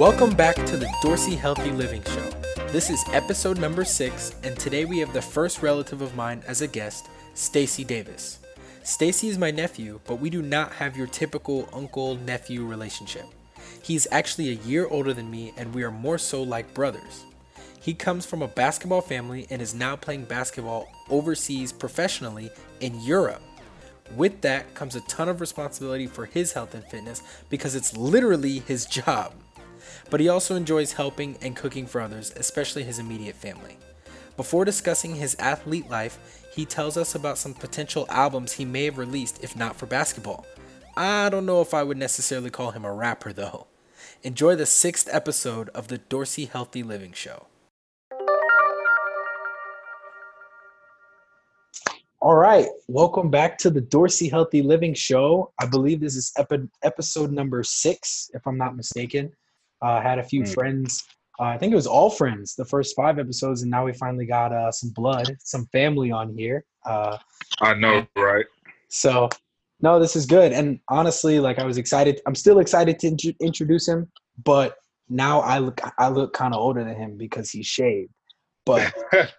Welcome back to the Dorsey Healthy Living Show. This is episode number six, and today we have the first relative of mine as a guest, Stacy Davis. Stacy is my nephew, but we do not have your typical uncle nephew relationship. He's actually a year older than me, and we are more so like brothers. He comes from a basketball family and is now playing basketball overseas professionally in Europe. With that comes a ton of responsibility for his health and fitness because it's literally his job but he also enjoys helping and cooking for others, especially his immediate family. Before discussing his athlete life, he tells us about some potential albums he may have released if not for basketball. I don't know if I would necessarily call him a rapper though. Enjoy the sixth episode of the Dorsey Healthy Living Show. All right, welcome back to the Dorsey Healthy Living Show. I believe this is epi- episode number six, if I'm not mistaken. Uh, had a few mm. friends. Uh, I think it was all friends the first five episodes, and now we finally got uh, some blood, some family on here. Uh, I know, right? So, no, this is good. And honestly, like I was excited. I'm still excited to int- introduce him, but now I look I look kind of older than him because he's shaved. But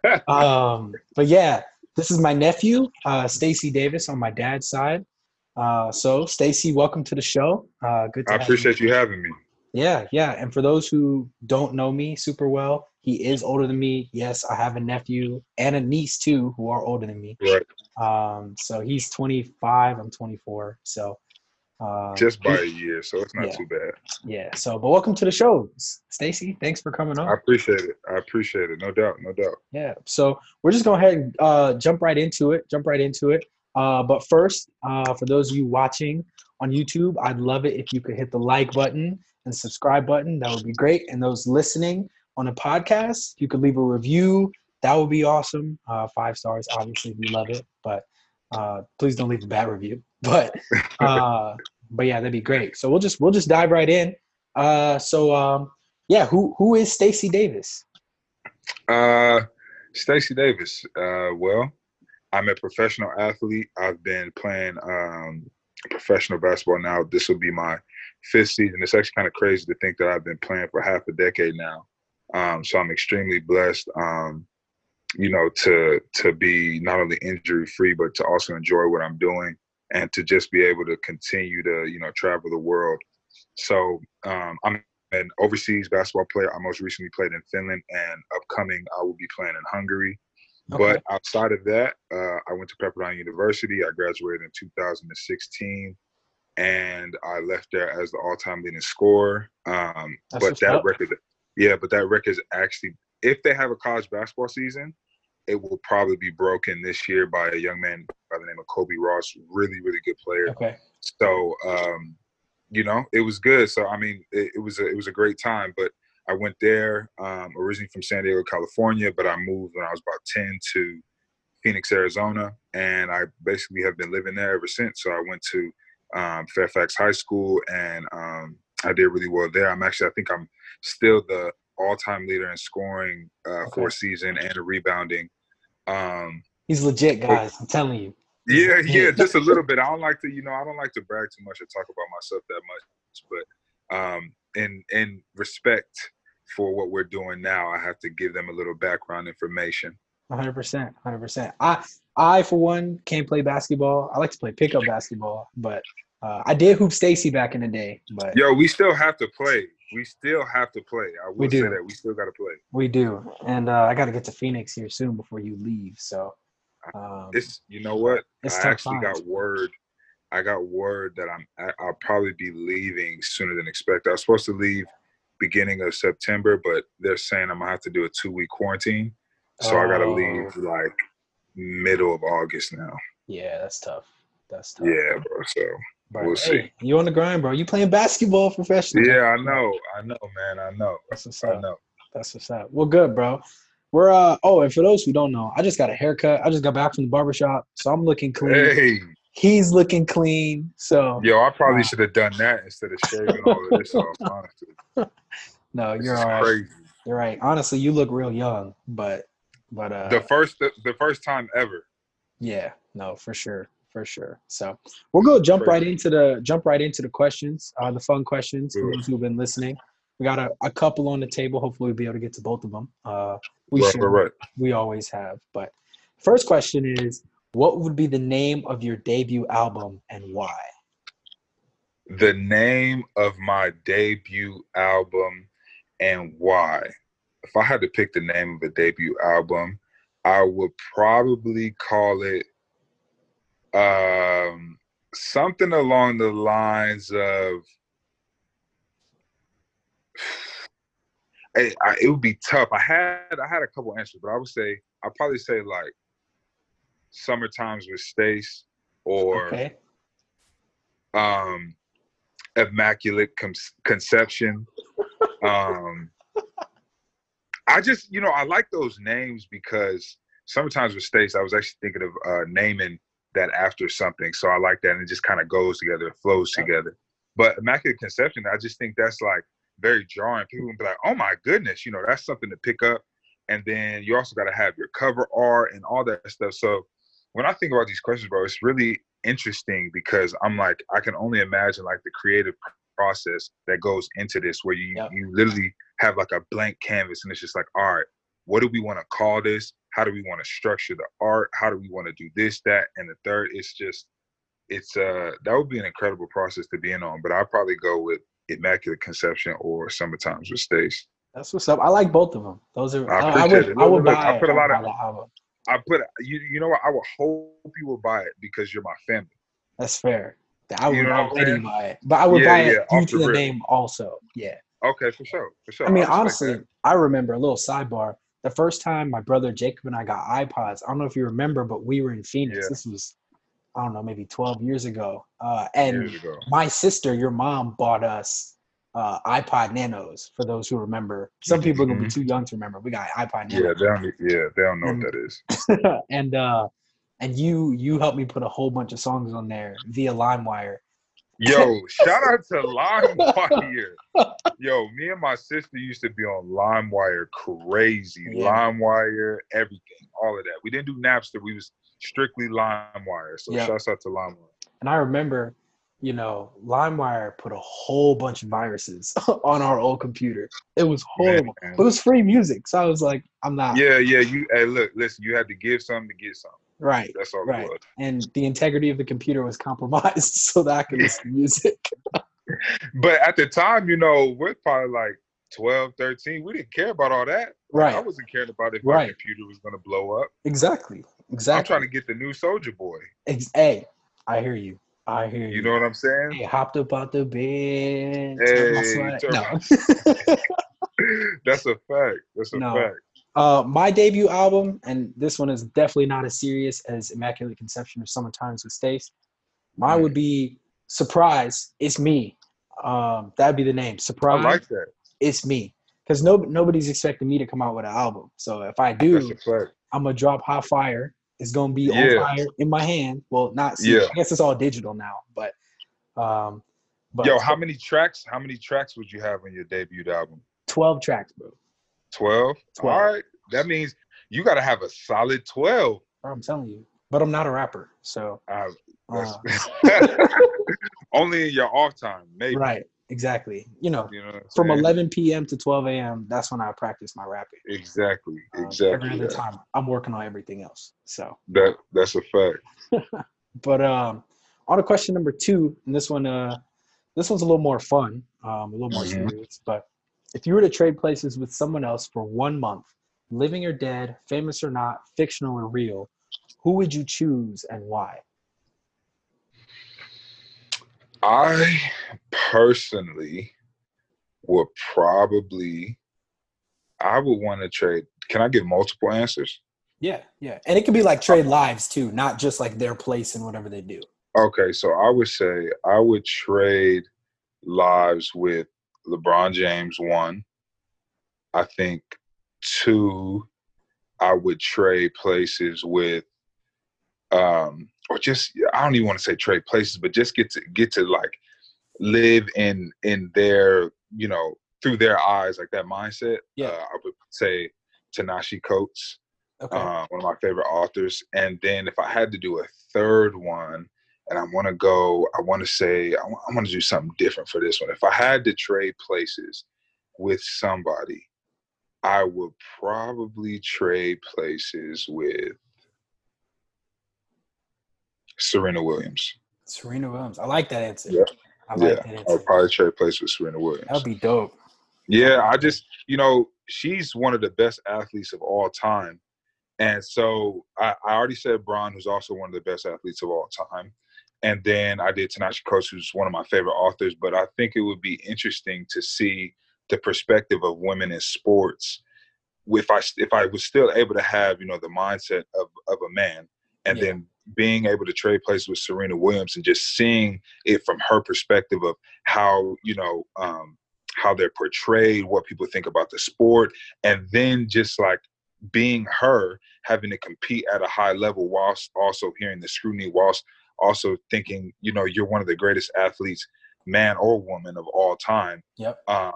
um, but yeah, this is my nephew, uh, Stacy Davis, on my dad's side. Uh, so, Stacy, welcome to the show. Uh, good. I appreciate you. you having me. Yeah, yeah. And for those who don't know me super well, he is older than me. Yes, I have a nephew and a niece too who are older than me. Right. Um, so he's 25, I'm 24. So um, just by a year, so it's not yeah. too bad. Yeah. So, but welcome to the show, Stacy. Thanks for coming on. I appreciate it. I appreciate it. No doubt. No doubt. Yeah. So we're just gonna ahead and uh, jump right into it. Jump right into it. Uh, but first, uh, for those of you watching on YouTube, I'd love it if you could hit the like button and subscribe button. That would be great. And those listening on a podcast, you could leave a review. That would be awesome. Uh, five stars, obviously, we love it. But uh, please don't leave a bad review. But uh, but yeah, that'd be great. So we'll just we'll just dive right in. Uh, so um, yeah, who who is Stacy Davis? Uh, Stacy Davis. Uh, well, I'm a professional athlete. I've been playing um, professional basketball now. This will be my fifth season. It's actually kind of crazy to think that I've been playing for half a decade now. Um, so I'm extremely blessed, um, you know, to to be not only injury free, but to also enjoy what I'm doing and to just be able to continue to, you know, travel the world. So um, I'm an overseas basketball player. I most recently played in Finland, and upcoming I will be playing in Hungary. Okay. But outside of that, uh, I went to Pepperdine University. I graduated in 2016 and I left there as the all-time leading scorer. Um, but that up. record, yeah, but that record is actually, if they have a college basketball season, it will probably be broken this year by a young man by the name of Colbey Ross, really, really good player. Okay. So, um, you know, it was good. So, I mean, it, it, was a, it was a great time. But I went there um, originally from San Diego, California, but I moved when I was about ten to Phoenix, Arizona, and I basically have been living there ever since. So I went to um, Fairfax High School, and um, I did really well there. I'm actually, I think I'm still the all-time leader in scoring uh, okay. for a season and rebounding. Um, He's legit, guys. I'm telling you. Yeah, yeah, just a little bit. I don't like to, you know, I don't like to brag too much or talk about myself that much, but um, in in respect for what we're doing now, I have to give them a little background information. 100%, 100%. I I for one can't play basketball. I like to play pickup basketball, but uh, I did hoop Stacy back in the day. But yo, we still have to play. We still have to play. I will we do. say that we still got to play. We do, and uh, I got to get to Phoenix here soon before you leave. So um, it's you know what I actually times. got word. I got word that I'm I'll probably be leaving sooner than expected. I was supposed to leave beginning of September, but they're saying I'm gonna have to do a two week quarantine. So oh. I gotta leave like middle of August now. Yeah, that's tough. That's tough. Yeah, bro. So but, we'll hey, see. You on the grind, bro. You playing basketball professionally. Yeah, I know. I know, man. I know. That's what's up. I know. That's what's up. Well, good, bro. We're uh oh, and for those who don't know, I just got a haircut. I just got back from the barbershop, so I'm looking clean. Hey. He's looking clean. So Yo, I probably uh, should have done that instead of shaving all of this off, honestly. No, this you're all right. Crazy. You're right. Honestly, you look real young, but but uh, the first the, the first time ever. Yeah, no, for sure, for sure. So we'll go jump right into the jump right into the questions, uh, the fun questions for those who've been listening. We got a, a couple on the table. Hopefully, we'll be able to get to both of them. Uh, we right, should. right. We always have. But first question is, what would be the name of your debut album and why? The name of my debut album and why. If I had to pick the name of a debut album, I would probably call it um, something along the lines of Hey, I, it would be tough. I had I had a couple answers, but I would say I'd probably say like "Summertimes with Stace" or Okay. um, "Immaculate Con- Conception." um, I just you know I like those names because Summertimes with Stace, I was actually thinking of uh, naming that after something, so I like that, and it just kind of goes together, it flows Yeah. together. But "Immaculate Conception," I just think that's like very jarring. People will be like, "Oh my goodness," you know, that's something to pick up. And then you also got to have your cover art and all that stuff. So when I think about these questions, bro, it's really interesting because I'm like, I can only imagine like the creative process that goes into this, where you Yep. you literally have like a blank canvas, and it's just like, all right, what do we want to call this? How do we want to structure the art? How do we want to do this, that, and the third? It's just, it's uh, that would be an incredible process to be in on. But I'd probably go with Immaculate Conception or Summertimes with Stace. That's what's up. I like both of them. Those are. I I, I would. it. I would Look, look, buy. I put a I'd lot of- album. I put you. You know what? I would hope you will buy it because you're my family. That's fair. I would You know already buy it, but I would Yeah, buy yeah, it due to the name also. Yeah. Okay, for sure, for sure. I mean, respect honestly, that. I remember a little sidebar. The first time my brother Jacob and I got iPods, I don't know if you remember, but we were in Phoenix. Yeah. This was, I don't know, maybe 12 years ago. Uh, and years ago. my sister, your mom, bought us uh, iPod Nanos. For those who remember, some people are gonna be too young to remember. We got iPod Yeah, they don't. Yeah, they don't know Mm. what that is. and uh, and you you helped me put a whole bunch of songs on there via LimeWire. Yo, shout out to LimeWire. Yo, me and my sister used to be on LimeWire crazy. Yeah. LimeWire, everything, all of that. We didn't do Napster. We was strictly LimeWire. So Yeah. shouts out to LimeWire. And I remember, you know, LimeWire put a whole bunch of viruses on our old computer. It was horrible. Man. But it was free music. So I was like, I'm not Yeah, yeah. You hey, look, listen. You had to give something to get something. Right. That's all Right. it was. And the integrity of the computer was compromised so that I could listen to music. But at the time, you know, we're probably like 12, 13. We didn't care about all that. Right. I wasn't caring about if my computer was going to blow up. Exactly. Exactly. I'm trying to get the new Soulja Boy. Ex- hey, I hear you. I hear you. You know what I'm saying? Hey, hopped up out the bed. Hey, No. That's a fact. That's a No. fact. Uh, my debut album, and this one is definitely not as serious as Immaculate Conception or Summertimes with Stace. Mine would be Surprise. It's me. Um, that'd be the name. Surprise. like it's me. Because no, nobody's expecting me to come out with an album. So if I do. I'm gonna drop hot fire. It's gonna be Yeah. on fire in my hand. Well, not. See, Yeah. I guess it's all digital now, but um, but Yo, how many tracks? How many tracks would you have on your debut album? twelve tracks, bro. 12? 12. All right. That means you got to have a solid 12. I'm telling you. But I'm not a rapper, so Uh, uh, only in your off time, maybe. right, exactly. You know, You know from saying? 11 p.m. to 12 a.m. That's when I practice my rapping. Exactly. Um, Exactly. Every other time, I'm working on everything else. So, That that's a fact. but um, on to question number two, and this one, uh, this one's a little more fun, um, a little more Mhm. serious. But if you were to trade places with someone else for one month, living or dead, famous or not, fictional or real, who would you choose and why? I personally would probably I would want to trade. Can I give multiple answers? Yeah, yeah, and it could be like trade lives too, not just like their place and whatever they do. Okay, so I would say I would trade lives with LeBron James one. I think two, I would trade places with um or just I don't even want to say trade places, but just get to get to like live in in their, you know, through their eyes, like that mindset. Yeah. Uh, I would say Ta-Nehisi Coates Okay. uh, one of my favorite authors. And then if I had to do a third one, and I want to go, I want to say, I want to do something different for this one. If I had to trade places, with somebody, I would probably trade places with Serena Williams. Serena Williams. I like that answer. Yeah. I like yeah, that answer. I'll probably trade places with Serena Williams. That'd be dope. Yeah, I just you know she's one of the best athletes of all time, and so I, I already said Bron, who's also one of the best athletes of all time, and then I did Ta-Nehisi Coates, who's one of my favorite authors. But I think it would be interesting to see the perspective of women in sports. If I if I was still able to have you know the mindset of of a man, and Yeah. then being able to trade places with Serena Williams and just seeing it from her perspective of how you know um, how they're portrayed, what people think about the sport, and then just like being her, having to compete at a high level whilst also hearing the scrutiny, whilst also thinking, you know, you're one of the greatest athletes, man or woman of all time. Yep. Um,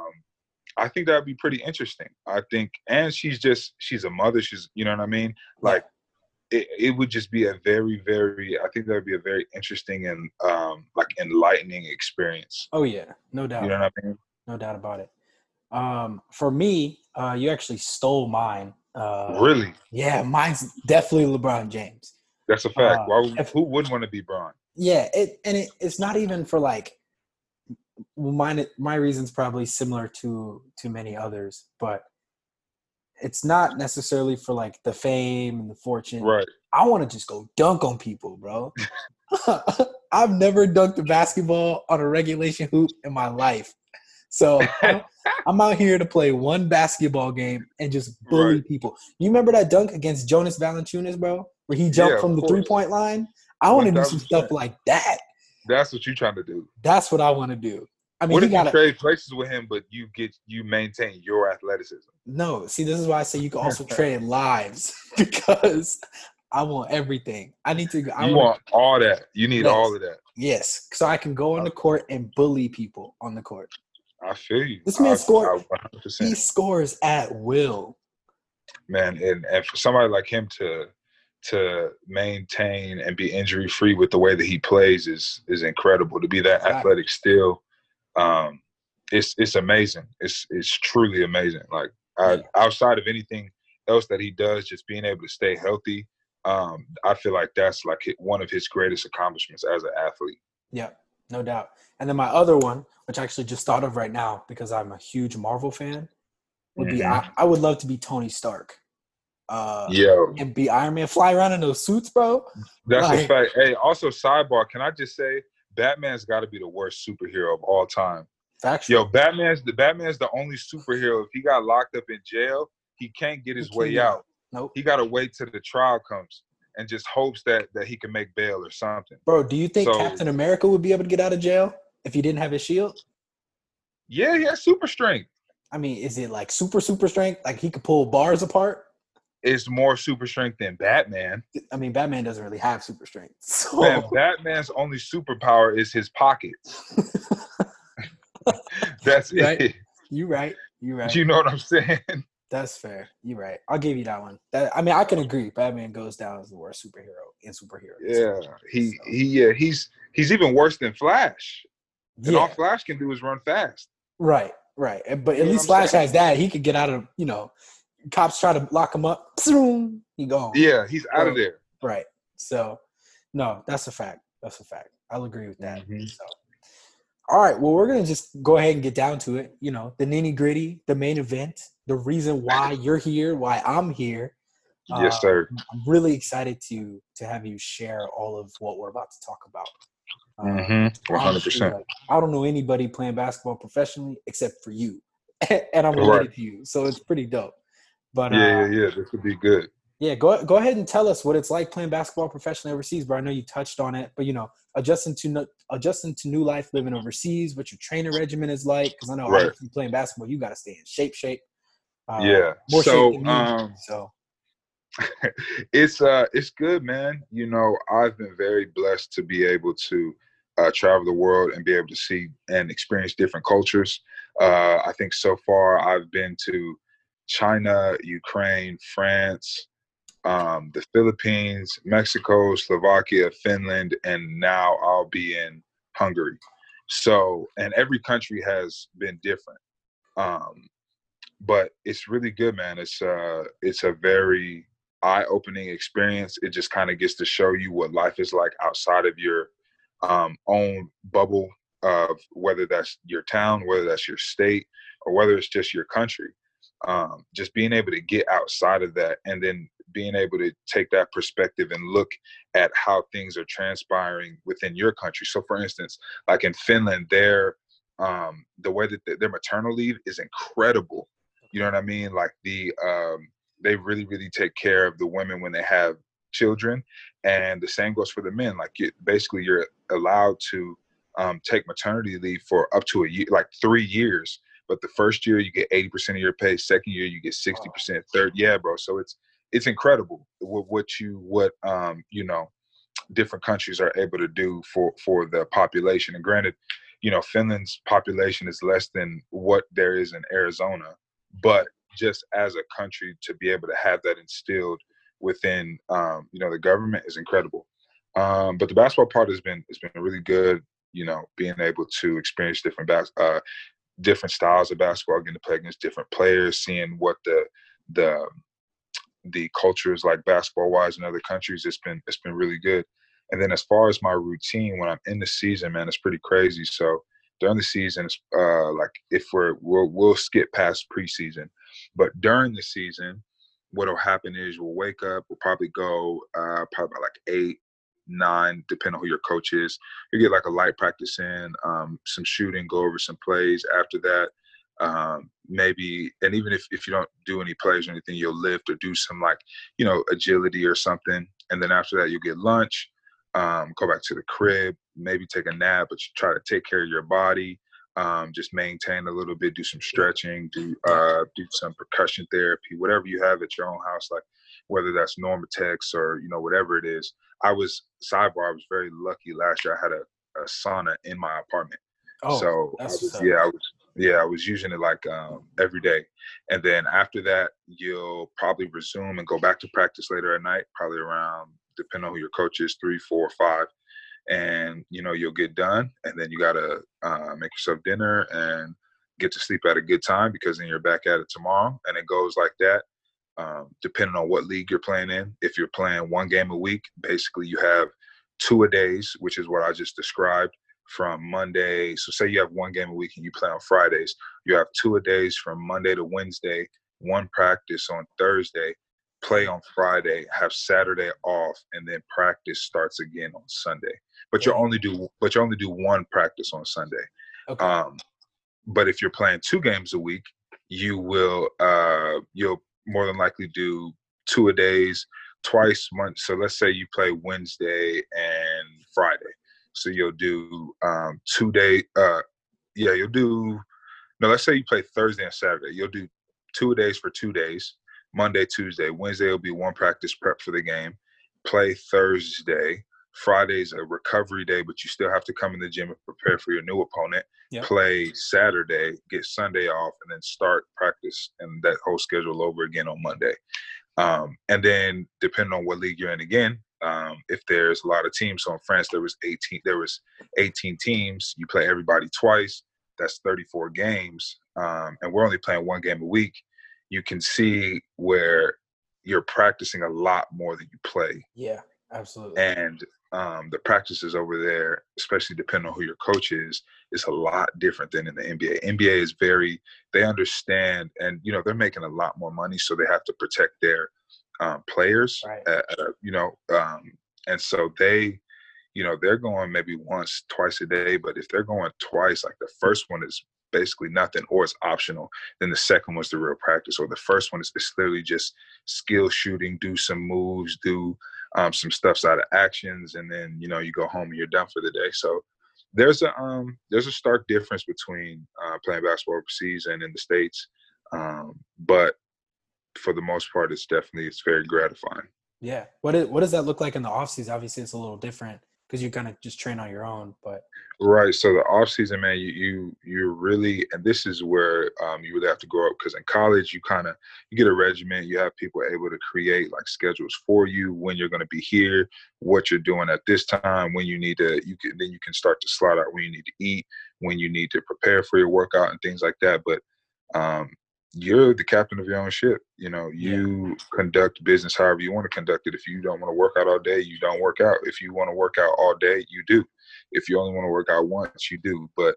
I think that'd be pretty interesting. I think, and she's just she's a mother. She's you know what I mean. Like it, it would just be a very very. I think that would be a very interesting and um, like enlightening experience. Oh yeah, no doubt. You know what I mean? No doubt about it. Um, for me, uh, you actually stole mine. Uh, really, Yeah, mine's definitely LeBron James. That's a fact. uh, Why? would- if- who wouldn't want to be Bron? Yeah, it and it, it's not even for like mine. My reason's probably similar to to many others, but it's not necessarily for like the fame and the fortune. Right. I want to just go dunk on people, bro. I've never dunked a basketball on a regulation hoop in my life. So I'm, I'm out here to play one basketball game and just bully Right. people. You remember that dunk against Jonas Valanciunas, bro? Where he jumped Yeah, from the course. three point line? I want to do some 1000%. stuff like that. That's what you're trying to do. That's what I want to do. I mean, what if got you to trade places with him, but you get you maintain your athleticism? no. See, this is why I say you can also trade lives because I want everything. I need to. I you wanna- want all that. You need Yes. all of that. Yes, so I can go on the court and bully people on the court. I feel you. This man I- scored- I 100%. He scores at will. man and, and for somebody like him to to maintain and be injury free with the way that he plays is is incredible to be that Right. athletic still um it's it's amazing it's it's truly amazing like uh, outside of anything else that he does just being able to stay healthy um i feel like that's like one of his greatest accomplishments as an athlete Yeah, no doubt. And then my other one, which I actually just thought of right now because I'm a huge Marvel fan, would be Mhm. I, I would love to be Tony Stark. Uh, yo and be Iron Man, fly around in those suits, bro. that's a fact hey also sidebar can i just say batman's got to be the worst superhero of all time Factual. Yo, Batman's the Batman's the only superhero. If he got locked up in jail, he can't get his He way can't out. Nope. He got to wait till the trial comes and just hopes that that he can make bail or something. Bro, do you think So- Captain America would be able to get out of jail if he didn't have his shield? Yeah, he has super strength. I mean, is it like super, super strength? Like he could pull bars apart? It's more super strength than Batman. I mean, Batman doesn't really have super strength. So Man, Batman's only superpower is his pockets. That's Right. it. you right. You right. You know what I'm saying? That's fair. You're right. I'll give you that one. That I mean, I can agree. Batman goes down as the worst superhero in superhero. Yeah, he So, he yeah he's he's even worse than Flash. And all Flash can do is run fast. right, right. But at know least Flash has that. He could get out of you know, cops try to lock him up. Zoom, he gone. Yeah, he's out of there. Right. So, no, that's a fact. That's a fact. I'll agree with that. Mhm. So, all right. Well, we're gonna just go ahead and get down to it. You know, the nitty gritty, the main event, the reason why you're here, why I'm here. Yes, Uh, sir. I'm really excited to to have you share all of what we're about to talk about. Uh, Mm-hmm. 100%. like, I don't know anybody playing basketball professionally except for you, and I'm Right. related to you, so it's pretty dope. But uh, Yeah, yeah, yeah. This would be good. yeah, go go ahead and tell us what it's like playing basketball professionally overseas. Bro, I know you touched on it, but you know, adjusting to adjusting to new life living overseas, what your training regimen is like. Because I know Right. playing basketball, you got to stay in shape, shape. Uh, yeah. more So shape um so it's uh it's good, man. You know, I've been very blessed to be able to uh, travel the world and be able to see and experience different cultures. Uh, I think so far I've been to China, Ukraine, France, um, the Philippines, Mexico, Slovakia, Finland, and now I'll be in Hungary. So, and every country has been different. Um, but it's really good, man. It's uh, it's a very eye-opening experience. It just kind of gets to show you what life is like outside of your um, own bubble of whether that's your town, whether that's your state, or whether it's just your country. Um, just being able to get outside of that and then being able to take that perspective and look at how things are transpiring within your country. So, for instance, like in Finland, their um, the way that their maternal leave is incredible. You know what I mean? Like the um, they really really take care of the women when they have children, and the same goes for the men. Like you, basically, you're allowed to um, take maternity leave for up to a year, like three years. But the first year you get 80% of your pay. Second year you get 60%. Third, yeah, bro. So it's it's incredible what, what you what um you know different countries are able to do for for the population. And granted, you know Finland's population is less than what there is in Arizona, but just as a country to be able to have that instilled within um, you know the government is incredible. Um, but the basketball part has been it's been really good you know, being able to experience different bas- uh, different styles of basketball, getting to play against different players, seeing what the the the culture is like basketball wise in other countries. It's been it's been really good. And then as far as my routine when I'm in the season, man, it's pretty crazy. So during the season, uh, like if we're we'll, we'll skip past preseason, but during the season, what'll happen is we'll wake up, we'll probably go uh, probably about like eight, nine, depending on who your coach is. You get like a light practice in, um, some shooting, go over some plays. After that, um, maybe, and even if, if you don't do any plays or anything, you'll lift or do some like, you know, agility or something. And then after that, you get lunch, um, go back to the crib, maybe take a nap, but you try to take care of your body. Um, just maintain a little bit, do some stretching, do uh, do some percussion therapy, whatever you have at your own house, like whether that's NormaTecs or you know whatever it is. I was sidebar. I was very lucky last year. I had a, a sauna in my apartment. Oh, so I was, yeah, I was yeah, I was using it like um, every day, and then after that, you'll probably resume and go back to practice later at night, probably around depending on who your coach is, three, four, five, and you know you'll get done, and then you gotta uh, make yourself dinner and get to sleep at a good time because then you're back at it tomorrow, and it goes like that um, depending on what league you're playing in. If you're playing one game a week, basically you have two a days, which is what I just described from Monday. So say you have one game a week and you play on Fridays, you have two a days from Monday to Wednesday, one practice on Thursday, play on Friday, have Saturday off, and then practice starts again on Sunday. But you only do but you only do one practice on Sunday. Okay. Um, but if you're playing two games a week, you will uh, you'll more than likely do two a days twice month. So let's say you play Wednesday and Friday. So you'll do um, two day. Uh, yeah, you'll do. No, let's say you play Thursday and Saturday. You'll do two days for two days. Monday, Tuesday, Wednesday will be one practice prep for the game. Play Thursday. Friday's a recovery day, but you still have to come in the gym and prepare for your new opponent. Yep. Play Saturday, get Sunday off, and then start practice and that whole schedule over again on Monday. Um, and then depending on what league you're in again, um, if there's a lot of teams, so in France there was 18, there was 18 teams. You play everybody twice. That's 34 games, um, and we're only playing one game a week. You can see where you're practicing a lot more than you play. Yeah, absolutely. And um, the practices over there, especially depending on who your coach is, is a lot different than in the NBA. NBA is very they understand, and you know they're making a lot more money, so they have to protect their um, players. Right. At, at a, you know, um, and so they, you know, they're going maybe once, twice a day, but if they're going twice, like the first one is basically nothing or it's optional then the second one's the real practice or the first one is, it's literally just skill shooting do some moves do um, some stuff's out of actions, and then you know you go home and you're done for the day. So there's a um, there's a stark difference between uh, playing basketball overseas and in the states, um, but for the most part, it's definitely it's very gratifying. Yeah. What is, what does that look like in the off season? Obviously, it's a little different because you kind of just train on your own. But right, so the off season, man, you you you really, and this is where um, you really have to grow up because in college you kind of you get a regiment. You have people able to create like schedules for you when you're going to be here, what you're doing at this time, when you need to. You can then you can start to slot out when you need to eat, when you need to prepare for your workout and things like that. But um, you're the captain of your own ship. You know, you yeah. conduct business however you want to conduct it. If you don't want to work out all day, you don't work out. If you want to work out all day, you do. If you only want to work out once, you do. But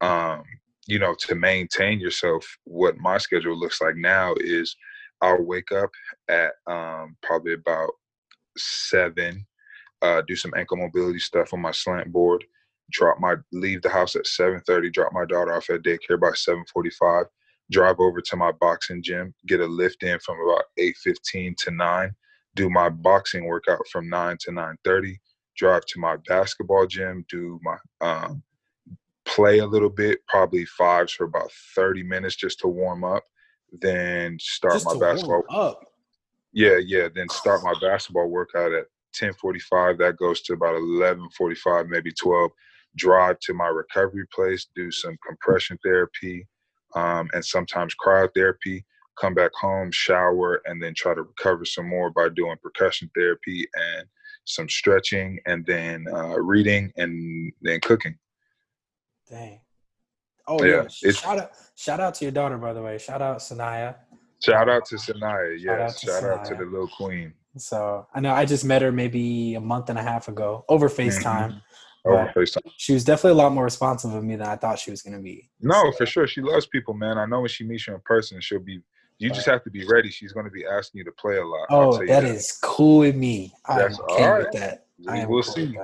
um, you know, to maintain yourself, what my schedule looks like now is I'll wake up at um, probably about seven, uh, do some ankle mobility stuff on my slant board, drop my leave the house at 7:30, drop my daughter off at daycare by 7:45, drive over to my boxing gym, get a lift in from about 8:15 to 9, do my boxing workout from 9 to 9:30, drive to my basketball gym, do my um, play a little bit, probably fives for about 30 minutes just to warm up, then start just my basketball. Up. Yeah, yeah. Then start my basketball workout at 10:45. That goes to about 11:45, maybe 12. Drive to my recovery place, do some compression therapy, um, and sometimes cryotherapy. Come back home, shower, and then try to recover some more by doing percussion therapy and some stretching, and then uh, reading, and then cooking. Dang. Oh yeah. yeah. Shout out shout out to your daughter, by the way. Shout out Sanaya. Shout out to Sanaya. Yes. Shout, out to, shout out to the little queen. So I know I just met her maybe a month and a half ago over mm-hmm. FaceTime. Mm-hmm. FaceTime. She was definitely a lot more responsive of me than I thought she was gonna be. No, so. for sure. She loves people, man. I know when she meets you in person, she'll be you just have to be ready. She's going to be asking you to play a lot. Oh, that, that is cool with me. That's I'm okay with that. I am we'll cool see.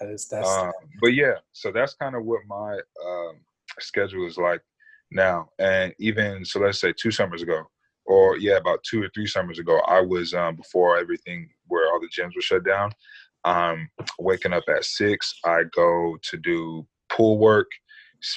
That is that's. Um, but yeah, so that's kind of what my um, schedule is like now. And even so, let's say two summers ago, or yeah, about two or three summers ago, I was um, before everything where all the gyms were shut down. Um, waking up at six, I go to do pool work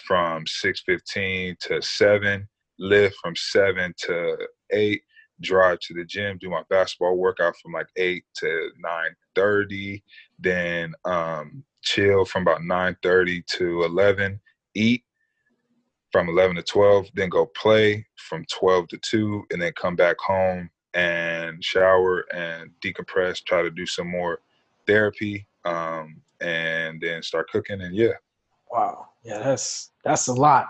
from six fifteen to seven, lift from seven to eight, drive to the gym, do my basketball workout from like eight to nine thirty, then um, chill from about nine thirty to eleven, eat from eleven to twelve, then go play from twelve to two, and then come back home and shower and decompress, try to do some more therapy, um, and then start cooking. And yeah. Wow. Yeah, that's that's a lot.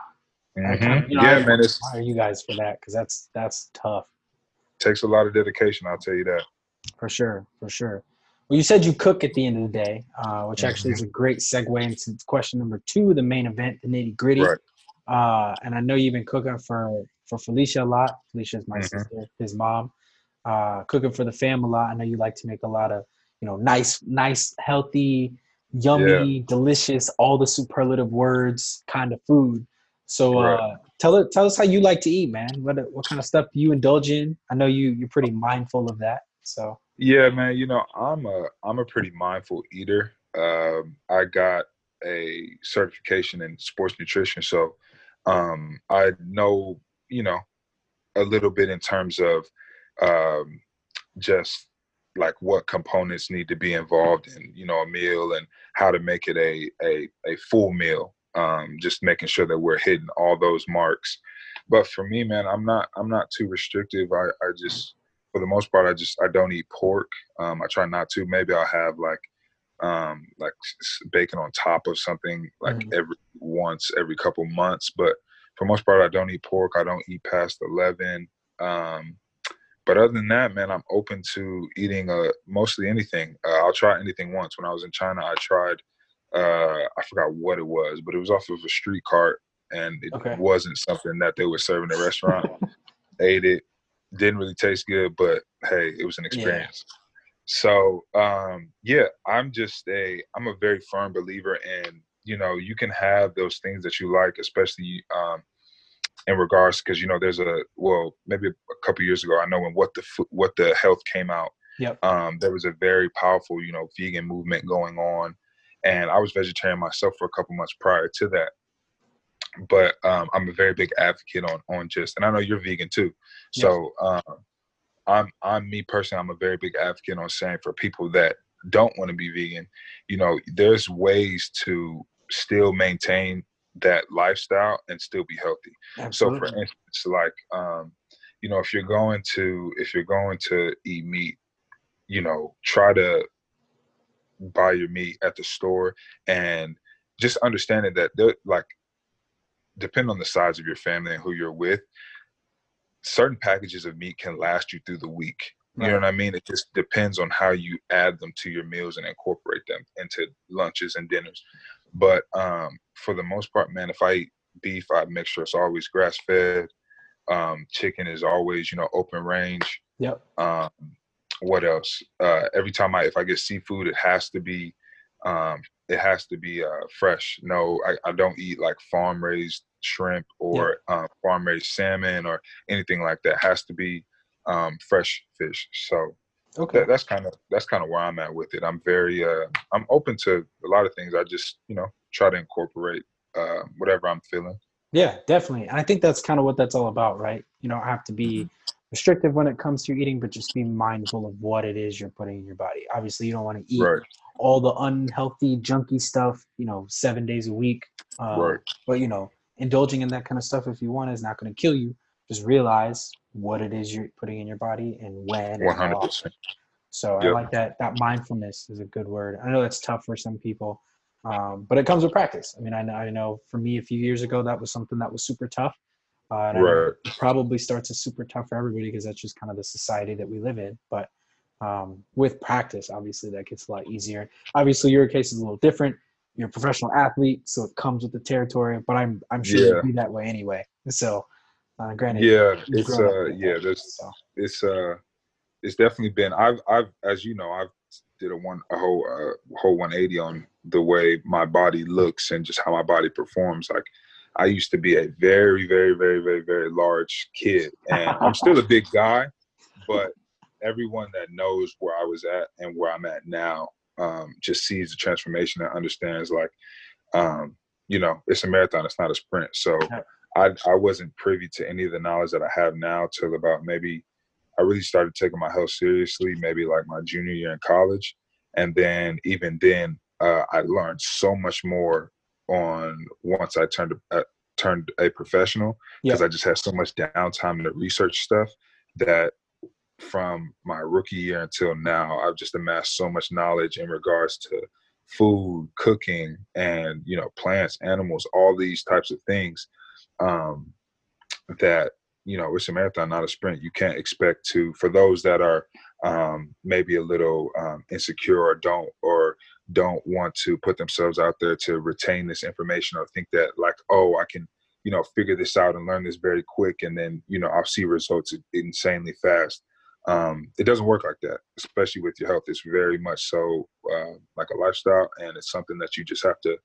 Mm-hmm. you know, yeah, I man. It's, you guys for that because that's that's tough takes a lot of dedication. I'll tell you that. For sure, for sure. Well, you said you cook at the end of the day, uh, which mm-hmm. actually is a great segue into question number two, the main event, the nitty gritty. Right. Uh, and I know you've been cooking for for Felicia a lot. Felicia's my mm-hmm. sister, his mom. Uh, cooking for the fam a lot. I know you like to make a lot of you know nice, nice, healthy, yummy, yeah. delicious, all the superlative words kind of food. So right. uh, tell it, tell us how you like to eat, man. What what kind of stuff do you indulge in? I know you you're pretty mindful of that. So yeah, man. You know, I'm a I'm a pretty mindful eater. Um, I got a certification in sports nutrition, so um, I know you know a little bit in terms of um, just like what components need to be involved in you know a meal and how to make it a a, a full meal um, just making sure that we're hitting all those marks. But for me, man, I'm not I'm not too restrictive. I, I just for the most part, I just I don't eat pork. Um, I try not to. Maybe I'll have like um, like bacon on top of something like mm-hmm. every once every couple months. But for most part, I don't eat pork. I don't eat past eleven. Um, but other than that, man, I'm open to eating uh, mostly anything. Uh, I'll try anything once. When I was in China, I tried uh, I forgot what it was, but it was off of a street cart, and it okay. wasn't something that they were serving in a restaurant. Ate it, didn't really taste good, but hey, it was an experience. Yeah. So um, yeah, I'm just a I'm a very firm believer in you know you can have those things that you like, especially um, in regards because you know there's a well maybe a couple years ago I know when what the what the health came out. Yep. Um, there was a very powerful you know vegan movement going on and I was vegetarian myself for a couple months prior to that. But um, I'm a very big advocate on on just, and I know you're vegan too. So um, I'm I'm me personally, I'm a very big advocate on saying for people that don't want to be vegan, you know, there's ways to still maintain that lifestyle and still be healthy. Absolutely. So for instance, like um, you know, if you're going to if you're going to eat meat, you know, try to buy your meat at the store and just understanding that like depend on the size of your family and who you're with. Certain packages of meat can last you through the week. You right. know what I mean? It just depends on how you add them to your meals and incorporate them into lunches and dinners. But um, for the most part, man, if I eat beef, I make sure it's always grass fed. Um, chicken is always, you know, open range. Yep. Um, what else? Uh, every time I, if I get seafood, it has to be, um, it has to be uh, fresh. No, I, I don't eat like farm raised shrimp or yep. uh, farm raised salmon or anything like that. It has to be um, fresh fish. So okay, that, that's kind of that's kind of where I'm at with it. I'm very uh, I'm open to a lot of things. I just you know try to incorporate uh, whatever I'm feeling. Yeah, definitely. And I think that's kind of what that's all about, right? You don't have to be mm-hmm. restrictive when it comes to your eating, but just be mindful of what it is you're putting in your body. Obviously, you don't want to eat right. all the unhealthy, junky stuff, you know, seven days a week. Uh, right. But, you know, indulging in that kind of stuff if you want is not going to kill you. Just realize what it is you're putting in your body and when. 100%. So yep. I like that. That mindfulness is a good word. I know that's tough for some people. Um, but it comes with practice. I mean, I know, I know for me a few years ago that was something that was super tough. Uh, and right. probably starts as super tough for everybody because that's just kind of the society that we live in. But um, with practice, obviously that gets a lot easier. Obviously, your case is a little different. You're a professional athlete, so it comes with the territory. But I'm I'm sure yeah. you'd be that way anyway. So, uh, granted, yeah, it's uh, yeah, there's so. it's uh, it's definitely been. I've I've as you know, I've did a one a whole uh, whole 180 on the way my body looks and just how my body performs. Like I used to be a very very very very very large kid, and I'm still a big guy, but everyone that knows where I was at and where I'm at now um, just sees the transformation and understands like um, you know it's a marathon, it's not a sprint. So I I wasn't privy to any of the knowledge that I have now till about maybe I really started taking my health seriously, maybe like my junior year in college. And then even then, uh, I learned so much more on once I turned uh, turned a professional because I just had so much downtime to research stuff that from my rookie year until now, I've just amassed so much knowledge in regards to food, cooking, and you know, plants, animals, all these types of things um, that you know it's a marathon not a sprint. You can't expect to for those that are um, maybe a little um, insecure or don't or don't want to put themselves out there to retain this information or think that like oh i can you know figure this out and learn this very quick and then you know i'll see results insanely fast. Um, it doesn't work like that especially with your health. It's very much so uh, like a lifestyle and it's something that you just have to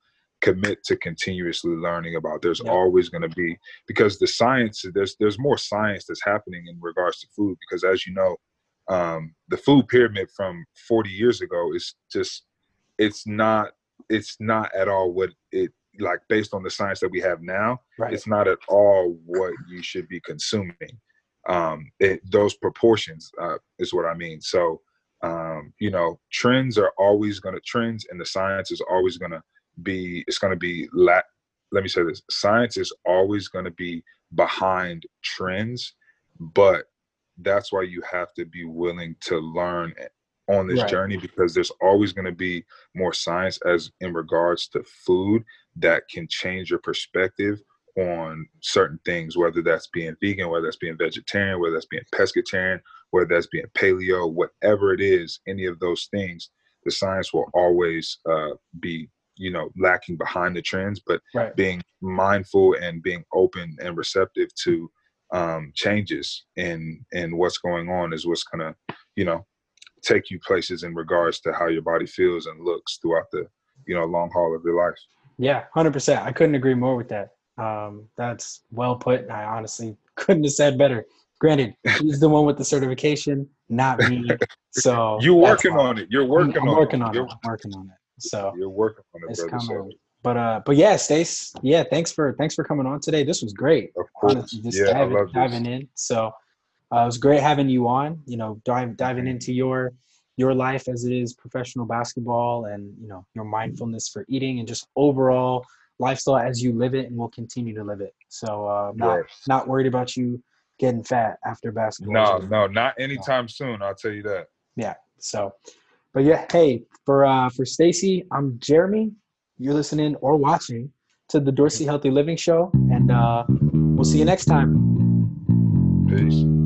commit to continuously learning about there's yeah. always going to be because the science there's there's more science that's happening in regards to food because as you know um, the food pyramid from 40 years ago is just it's not it's not at all what it like based on the science that we have now right. it's not at all what you should be consuming um it, those proportions uh, is what i mean so um you know trends are always going to trends and the science is always going to be it's going to be la- let me say this science is always going to be behind trends but that's why you have to be willing to learn on this right. journey because there's always going to be more science as in regards to food that can change your perspective on certain things whether that's being vegan whether that's being vegetarian whether that's being pescatarian whether that's being paleo whatever it is any of those things the science will always uh, be you know lacking behind the trends but right. being mindful and being open and receptive to um, changes in in what's going on is what's gonna you know take you places in regards to how your body feels and looks throughout the you know long haul of your life. Yeah 100% i couldn't agree more with that. Um, that's well put i honestly couldn't have said better. Granted he's the one with the certification not me so you're working on it. You're working I'm, I'm on working it. on it. I'm working on it so you're working on it, brother. So. But uh, but yeah, Stace, yeah, thanks for thanks for coming on today. This was great. Of course, Honestly, just yeah, diving, I love diving in. So uh, it was great having you on. You know, dive, diving into your your life as it is professional basketball, and you know your mindfulness for eating, and just overall lifestyle as you live it, and will continue to live it. So uh, not yes. not worried about you getting fat after basketball. No, no, not anytime soon. I'll tell you that. Yeah. So but yeah, hey, for uh, for Stacy, I'm Jeremy. You're listening or watching to the Dorsey Healthy Living Show, and uh, we'll see you next time. Peace.